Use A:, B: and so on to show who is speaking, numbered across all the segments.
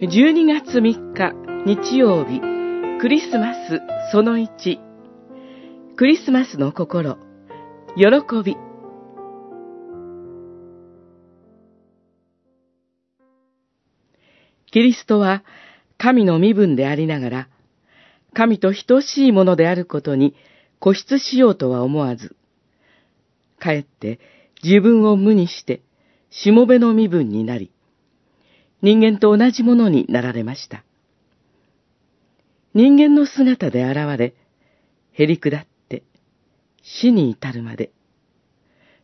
A: 12月3日日曜日クリスマスその1クリスマスの心喜び。キリストは神の身分でありながら神と等しいものであることに固執しようとは思わずかえって自分を無にしてしもべの身分になり人間と同じものになられました。人間の姿で現れ、へり下って死に至るまで、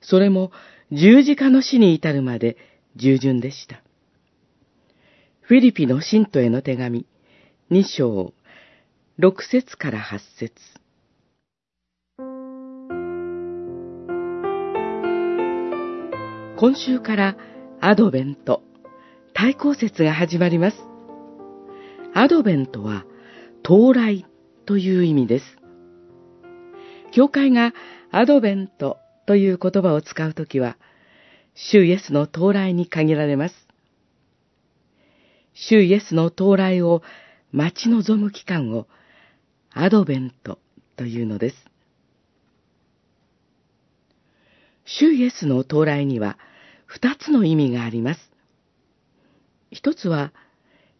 A: それも十字架の死に至るまで従順でした。フィリピの信徒への手紙、二章、六節から八節今週からアドベント、対抗節が始まります。アドベントは、到来という意味です。教会がアドベントという言葉を使うときは、主イエスの到来に限られます。主イエスの到来を待ち望む期間をアドベントというのです。主イエスの到来には二つの意味があります。一つは、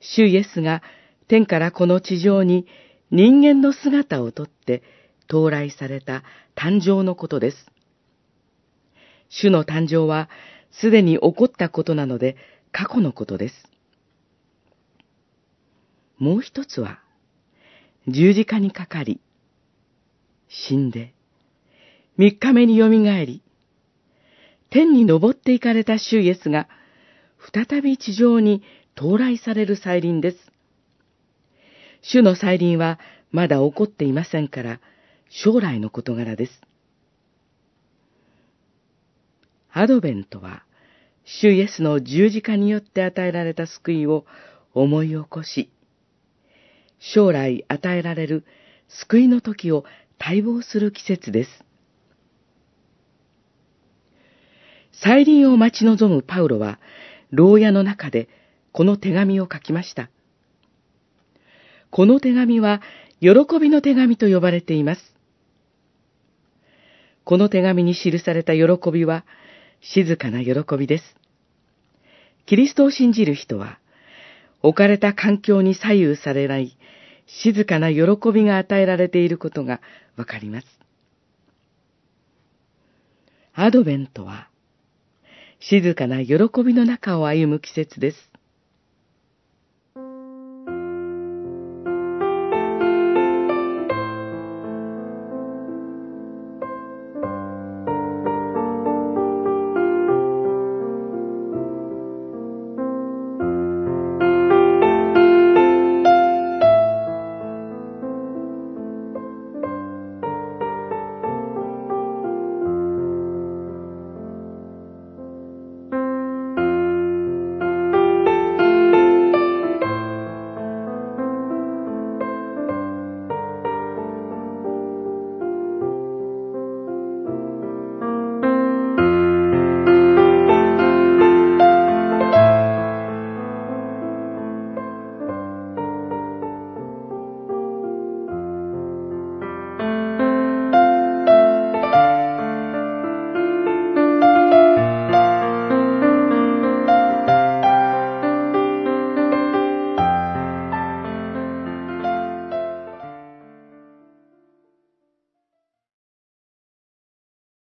A: 主イエスが天からこの地上に人間の姿をとって到来された誕生のことです。主の誕生はすでに起こったことなので過去のことです。もう一つは、十字架にかかり、死んで、三日目によみがえり、天に昇っていかれた主イエスが再び地上に到来される再臨です。主の再臨はまだ起こっていませんから、将来の事柄です。アドベントは、主イエスの十字架によって与えられた救いを思い起こし、将来与えられる救いの時を待望する季節です。再臨を待ち望むパウロは、牢屋の中でこの手紙を書きました。この手紙は、喜びの手紙と呼ばれています。この手紙に記された喜びは、静かな喜びです。キリストを信じる人は、置かれた環境に左右されない、静かな喜びが与えられていることがわかります。アドベントは、静かな喜びの中を歩む季節です。